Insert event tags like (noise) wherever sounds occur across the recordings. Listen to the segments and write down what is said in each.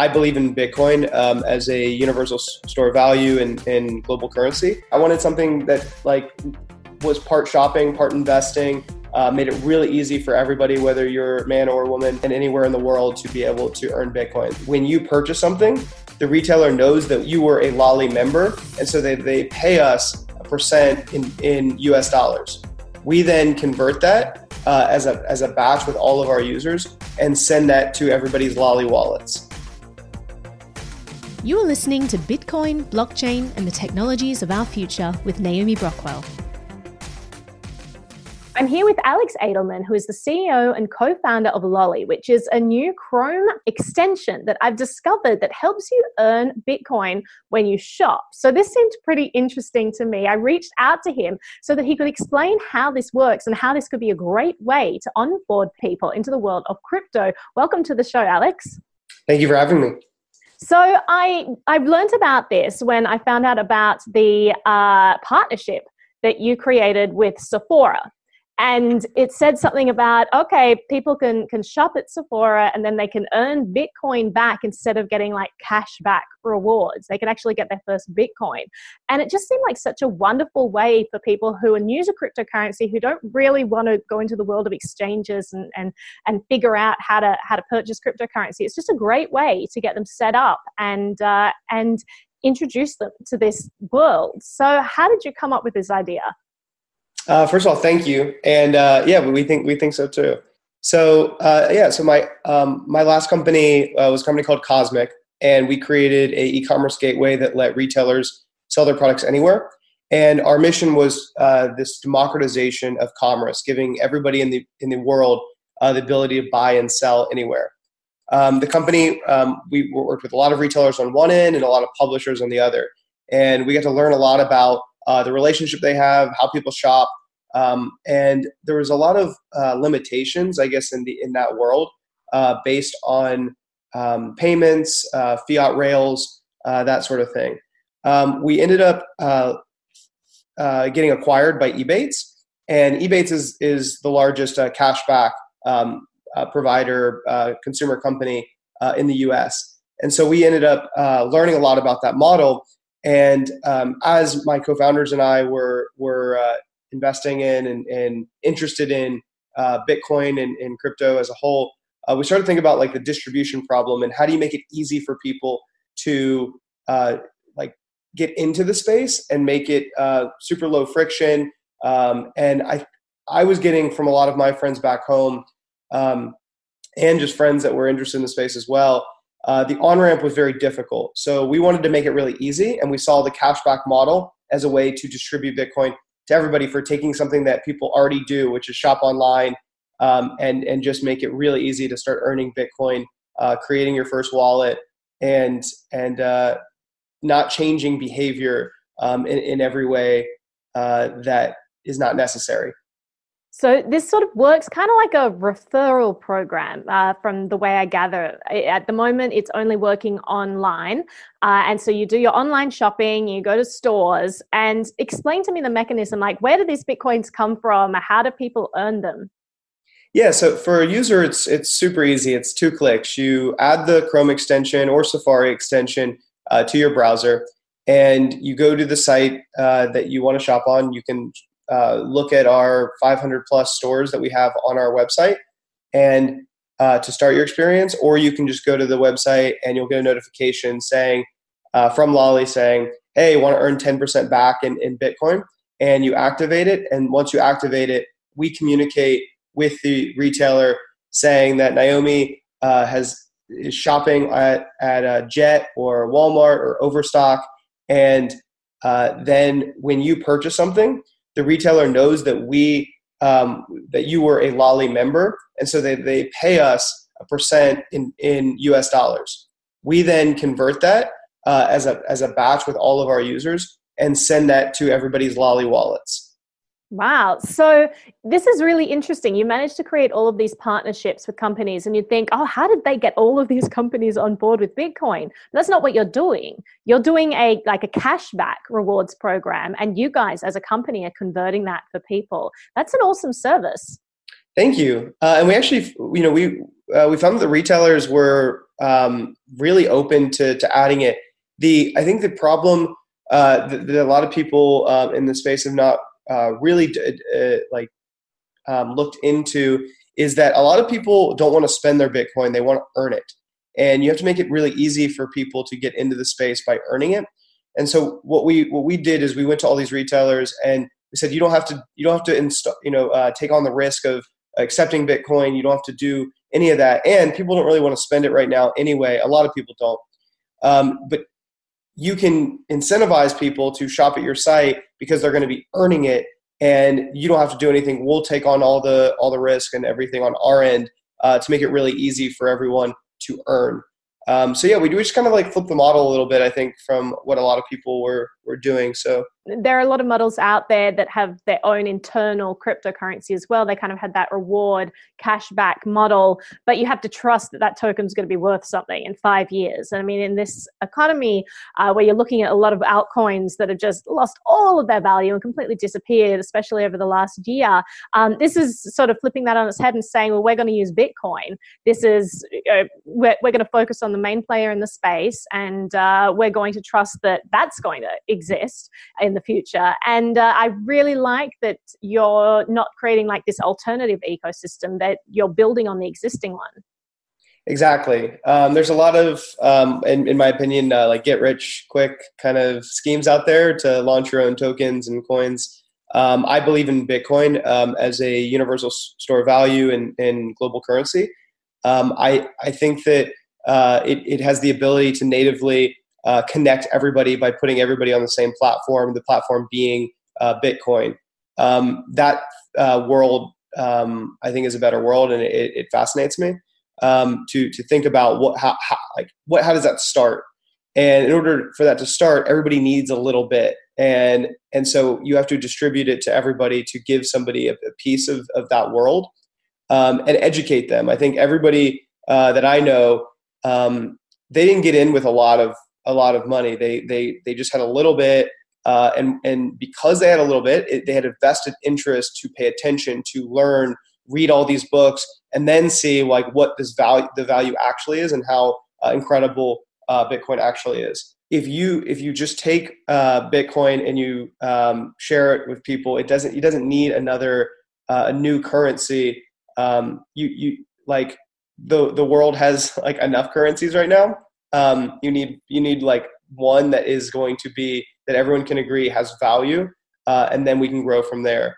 I believe in Bitcoin um, as a universal store of value and, and global currency. I wanted something that like was part shopping, part investing, uh, made it really easy for everybody, whether you're a man or a woman, and anywhere in the world to be able to earn Bitcoin. When you purchase something, the retailer knows that you were a Lolli member, and so they, they pay us a percent in, in US dollars. We then convert that uh, as, a, as a batch with all of our users and send that to everybody's Lolli wallets. You are listening to Bitcoin, blockchain, and the technologies of our future with Naomi Brockwell. I'm here with Alex Adelman, who is the CEO and co founder of Lolli, which is a new Chrome extension that I've discovered that helps you earn Bitcoin when you shop. So, this seemed pretty interesting to me. I reached out to him so that he could explain how this works and how this could be a great way to onboard people into the world of crypto. Welcome to the show, Alex. Thank you for having me. So I I've learned about this when I found out about the uh, partnership that you created with Sephora and it said something about okay people can can shop at sephora and then they can earn bitcoin back instead of getting like cash back rewards. They can actually get their first bitcoin. And it just seemed like such a wonderful way for people who are new to cryptocurrency who don't really want to go into the world of exchanges and and and figure out how to how to purchase cryptocurrency. It's just a great way to get them set up and uh, and introduce them to this world. So how did you come up with this idea uh, first of all, thank you, and uh, yeah, we think we think so too. So uh, yeah, so my um, my last company uh, was a company called Cosmic, and we created a e-commerce gateway that let retailers sell their products anywhere. And our mission was uh, this democratization of commerce, giving everybody in the in the world uh, the ability to buy and sell anywhere. Um, the company um, we worked with a lot of retailers on one end and a lot of publishers on the other, and we got to learn a lot about uh, the relationship they have, how people shop, um, and there was a lot of uh, limitations, I guess, in the in that world uh, based on um, payments, uh, fiat rails, uh, that sort of thing. Um, we ended up uh, getting acquired by Ebates, and Ebates is is the largest cashback um, provider, consumer company in the U.S. And so we ended up learning a lot about that model and um, as my co-founders and I were were uh, investing in and, and interested in uh, Bitcoin and, and, crypto as a whole, uh, we started thinking about like the distribution problem and how do you make it easy for people to uh, like get into the space and make it uh, super low friction. Um, and I I was getting from a lot of my friends back home um, and just friends that were interested in the space as well uh, the on ramp was very difficult. So we wanted to make it really easy, and we saw the cashback model as a way to distribute Bitcoin to everybody for taking something that people already do, which is shop online, um, and and just make it really easy to start earning Bitcoin, uh, creating your first wallet, and and uh, not changing behavior um, in, in every way uh, that is not necessary. So this sort of works kind of like a referral program uh, from the way I gather. At the moment, it's only working online. Uh, and so you do your online shopping, you go to stores, and explain to me the mechanism like, where do these Bitcoins come from? How do people earn them? Yeah, so for a user, it's it's super easy. It's two clicks. You add the Chrome extension or Safari extension uh, to your browser, and you go to the site uh, that you want to shop on. You can uh, look at our 500 plus stores that we have on our website and uh, to start your experience, or you can just go to the website and you'll get a notification saying uh, from Lolli saying, "Hey, want to earn 10% back in, in Bitcoin?" And you activate it, and once you activate it, we communicate with the retailer saying that Naomi uh, has is shopping at at a Jet or Walmart or Overstock, and uh, then when you purchase something, the retailer knows that we um, that you were a Lolli member, and so they, they pay us a percent in, in US dollars. We then convert that uh, as a as a batch with all of our users and send that to everybody's Lolli wallets. Wow. So this is really interesting. You managed to create all of these partnerships with companies, and you think, oh, how did they get all of these (laughs) companies on board with Bitcoin? That's not what you're doing. You're doing a like a cashback rewards program, and you guys as a company are converting that for people. That's an awesome service. Thank you. Uh, and we actually, you know, we uh, we found that the retailers were um, really open to to adding it. The I think the problem uh, that, that, a lot of people uh, in the space have not uh, really uh, like um, looked into is that a lot of people don't want to spend their Bitcoin; they want to earn it, and you have to make it really easy for people to get into the space by earning it. And so what we what we did is we went to all these retailers and we said you don't have to you don't have to install you know uh, take on the risk of accepting Bitcoin. You don't have to do any of that, and people don't really want to spend it right now anyway. A lot of people don't. Um, but you can incentivize people to shop at your site because they're going to be earning it and you don't have to do anything. We'll take on all the all the risk and everything on our end uh, to make it really easy for everyone to earn. Um, so yeah, we, we just kind of like flip the model a little bit, I think, from what a lot of people were were doing. So there are a lot of models out there that have their own internal cryptocurrency as well. They kind of had that reward cashback model, but you have to trust that that token is going to be worth something in five years. And I mean, in this economy uh, where you're looking at a lot of altcoins that have just lost all of their value and completely disappeared, especially over the last year, um, this is sort of flipping that on its head and saying, well, we're going to use Bitcoin. This is we're, we're going to focus on the main player in the space, and uh, we're going to trust that that's going to exist in the future. And uh, I really like that you're not creating like this alternative ecosystem, that you're building on the existing one. Exactly. Um, there's a lot of, um, in, in my opinion, uh, like get rich quick kind of schemes out there to launch your own tokens and coins. Um, I believe in Bitcoin um, as a universal store of value and global currency. Um, I, I think that uh, it, it has the ability to natively uh, connect everybody by putting everybody on the same platform, the platform being uh, Bitcoin. Um, that uh, world, um, I think, is a better world, and it, it fascinates me um, to to think about what how, how like what how does that start? And in order for that to start, everybody needs a little bit, and and so you have to distribute it to everybody to give somebody a, a piece of of that world um, and educate them. I think everybody uh, that I know um, they didn't get in with a lot of a lot of money. They they they just had a little bit, uh, and and because they had a little bit, it, they had a vested interest to pay attention, to learn, read all these books, and then see like what this value the value actually is and how uh, incredible uh, Bitcoin actually is. If you if you just take uh, Bitcoin and you um, share it with people, it doesn't it doesn't need another uh, a new currency. Um, you you like the the world has like enough currencies right now um, you need you need like one that is going to be that everyone can agree has value, uh, and then we can grow from there.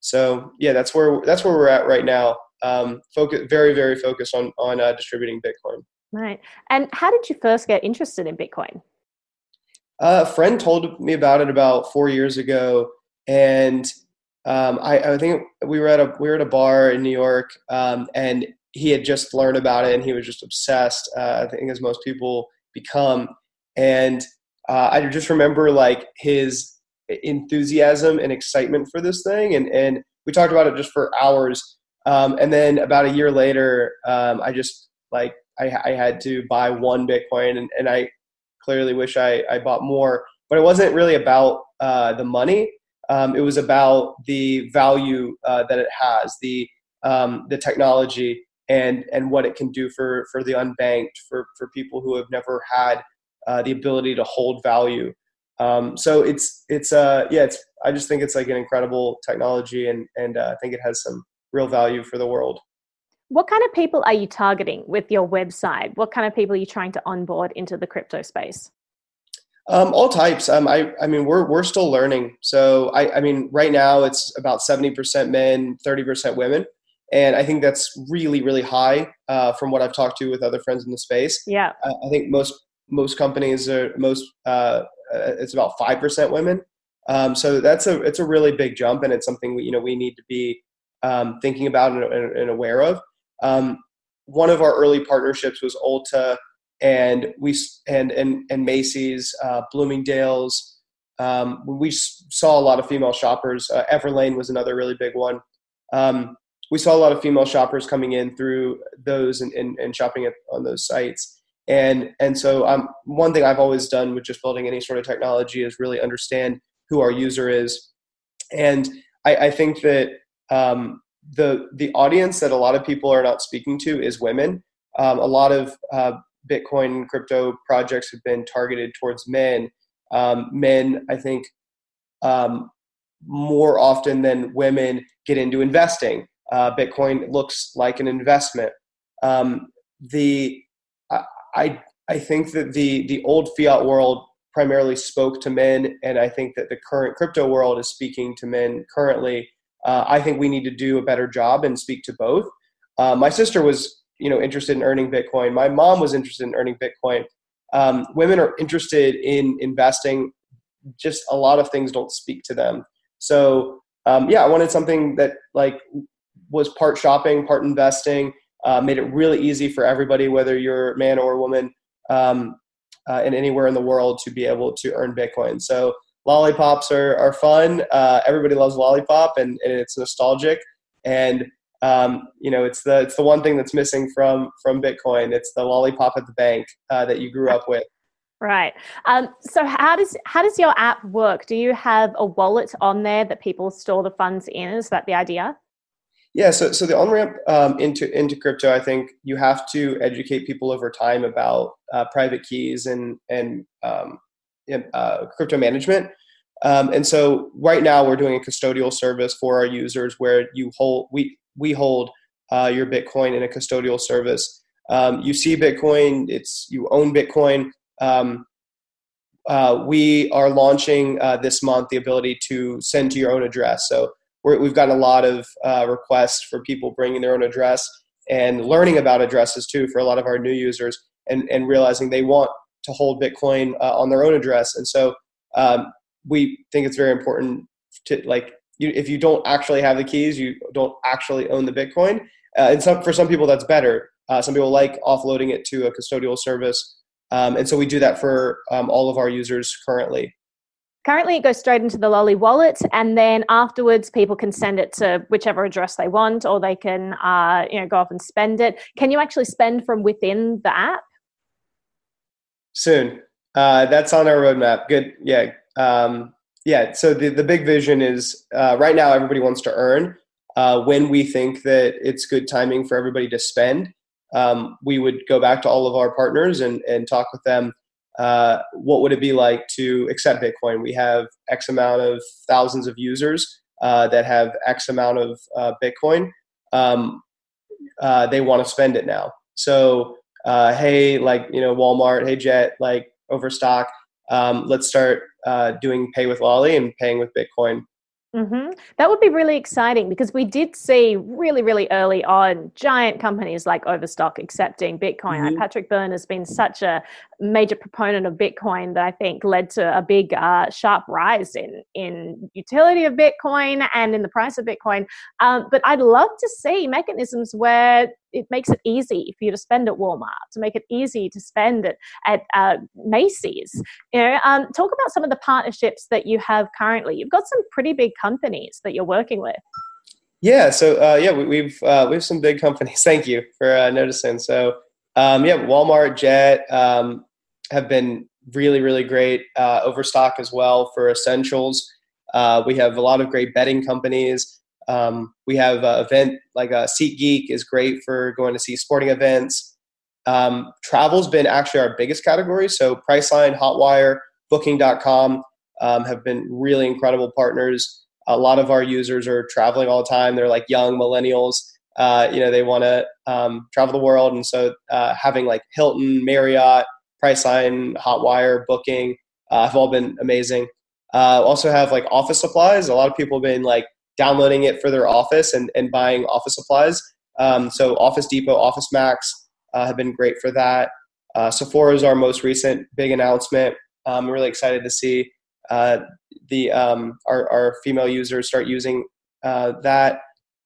So yeah, that's where that's where we're at right now. Um, focus very very focused on on uh, distributing Bitcoin. Right. And how did you first get interested in Bitcoin? Uh, a friend told me about it about four years ago, and um, I, I, think we were at a we were at a bar in New York, um, and he had just learned about it and he was just obsessed. Uh, I think as most people become, and uh, I just remember like his enthusiasm and excitement for this thing, and and we talked about it just for hours. Um, and then about a year later, um, I just like I, I, had to buy one Bitcoin, and, and I clearly wish I, I bought more. But it wasn't really about uh, the money. Um, it was about the value uh, that it has, the um, the technology, and and what it can do for for the unbanked for for people who have never had uh, the ability to hold value. Um, so it's it's uh yeah it's i just think it's like an incredible technology and and uh, i think it has some real value for the world. What kind of people are you targeting with your website? What kind of people are you trying to onboard into the crypto space? Um, all types. Um, I, I mean, we're we're still learning. So I, I mean, right now it's about seventy percent men, thirty percent women and I think that's really really high uh, from what I've talked to with other friends in the space. Yeah, uh, I think most most companies are most uh, uh it's about five percent women. Um, so that's a it's a really big jump, and it's something we, you know we need to be um, thinking about and, and, and aware of. Um, one of our early partnerships was Ulta, and we and and and Macy's, uh, Bloomingdale's. Um, we saw a lot of female shoppers. Uh, Everlane was another really big one. Um, we saw a lot of female shoppers coming in through those and, and, and shopping at, on those sites. And, and so um, one thing I've always done with just building any sort of technology is really understand who our user is. And I, I think that um, the, the audience that a lot of people are not speaking to is women. Um, a lot of uh, Bitcoin crypto projects have been targeted towards men. Um, men, I think, um, more often than women get into investing. Uh, Bitcoin looks like an investment. Um, the I I think that the the old fiat world primarily spoke to men, and I think that the current crypto world is speaking to men currently. Uh, I think we need to do a better job and speak to both. Uh, my sister was you know interested in earning Bitcoin. My mom was interested in earning Bitcoin. Um, women are interested in investing. Just a lot of things don't speak to them. So um, yeah, I wanted something that like was part shopping, part investing, uh, made it really easy for everybody, whether you're a man or woman, um, uh, and anywhere in the world to be able to earn Bitcoin. So lollipops are, are fun. Uh, everybody loves lollipop and, and it's nostalgic. And um, you know, it's the, it's the one thing that's missing from, from Bitcoin. It's the lollipop at the bank uh, that you grew up with. Right. Um, so how does how does your app work? Do you have a wallet on there that people store the funds in? Is that the idea? Yeah, so so the on ramp um, into into crypto, I think you have to educate people over time about uh, private keys and and um, uh, crypto management. Um, and so right now we're doing a custodial service for our users where you hold we we hold uh, your Bitcoin in a custodial service. Um, you see Bitcoin, it's you own Bitcoin. Um, uh, we are launching uh, this month the ability to send to your own address. So we have gotten a lot of uh, requests for people bringing their own address and learning about addresses too for a lot of our new users and, and realizing they want to hold Bitcoin uh, on their own address. And so um, we think it's very important to like you, if you don't actually have the keys, you don't actually own the Bitcoin. Uh, and some, for some people, that's better. Uh, some people like offloading it to a custodial service. Um, and so we do that for um, all of our users currently. Currently, it goes straight into the Lolli wallet, and then afterwards, people can send it to whichever address they want, or they can, uh, you know, go off and spend it. Can you actually spend from within the app? Soon. Uh, that's on our roadmap. Good. Yeah. Um, yeah. So the the big vision is uh, right now everybody wants to earn. Uh, when we think that it's good timing for everybody to spend, um, we would go back to all of our partners and and talk with them uh, what would it be like to accept Bitcoin? We have X amount of thousands of users uh, that have X amount of uh, Bitcoin. Um, uh, they want to spend it now. So, uh, hey, like, you know, Walmart, hey, Jet, like Overstock, um, let's start doing pay with Lolli and paying with Bitcoin. Mm-hmm. That would be really exciting because we did see really, really early on giant companies like Overstock accepting Bitcoin. Mm-hmm. Patrick Byrne has been such a major proponent of Bitcoin that I think led to a big, uh, sharp rise in in utility of Bitcoin and in the price of Bitcoin. Um, but I'd love to see mechanisms where it makes it easy for you to spend at Walmart, to make it easy to spend at, at uh, Macy's. You know, um, talk about some of the partnerships that you have currently. You've got some pretty big companies that you're working with. Yeah, so uh, yeah, we, have uh, we have some big companies. (laughs) Thank you for uh, noticing. So um, yeah, Walmart, Jet um, have been really really great. Uh, Overstock as well for essentials. Uh, we have a lot of great bedding companies. Um, we have an event like a SeatGeek is great for going to see sporting events. Um, travel's been actually our biggest category. So Priceline, Hotwire, Booking.com um, have been really incredible partners. A lot of our users are traveling all the time. They're like young millennials. Uh, you know, they want to um, travel the world, and so uh, having like Hilton, Marriott, Priceline, Hotwire, Booking uh, have all been amazing. Uh, also have like office supplies. A lot of people have been like downloading it for their office and, and buying office supplies. Um, so Office Depot, Office Max uh, have been great for that. Uh, Sephora is our most recent big announcement. I'm really excited to see uh, the um, our, our, female users start using uh, that.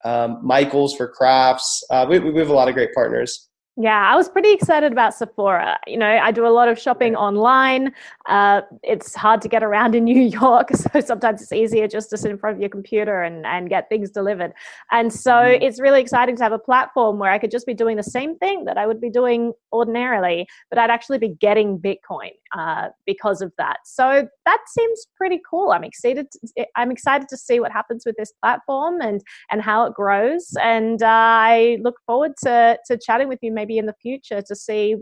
Um, Michaels for crafts. Uh, we, we have a lot of great partners. Yeah, I was pretty excited about Sephora. You know, I do a lot of shopping online. Uh, it's hard to get around in (laughs) New York, so sometimes it's easier just to sit in front of your computer and, and get things delivered. And so mm-hmm. it's really exciting to have a platform where I could just be doing the same thing that I would be doing ordinarily, but I'd actually be getting Bitcoin uh, because of that. So that seems pretty cool. I'm excited. To, I'm excited to see what happens with this platform and and how it grows. And uh, I look forward to to chatting with you maybe in the future to see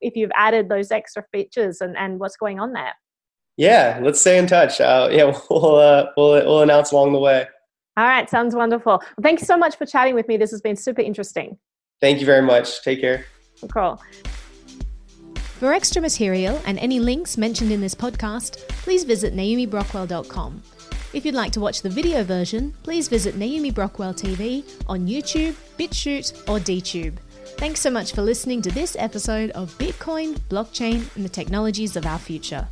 if you've added those extra features and, and what's going on there. Yeah, let's stay in touch. Uh, yeah, (laughs) we'll, uh, we'll we'll announce along the way. All right, sounds wonderful. Well, thank you so much for chatting with me. This has been super interesting. Thank you very much. Take care. Cool. For extra material and any links mentioned in this podcast, please visit naomibrockwell.com. If you'd like to watch the video version, please visit Naomi Brockwell TV on YouTube, BitChute, or DTube. Thanks so much for listening to this episode of Bitcoin, Blockchain, and the Technologies of Our Future.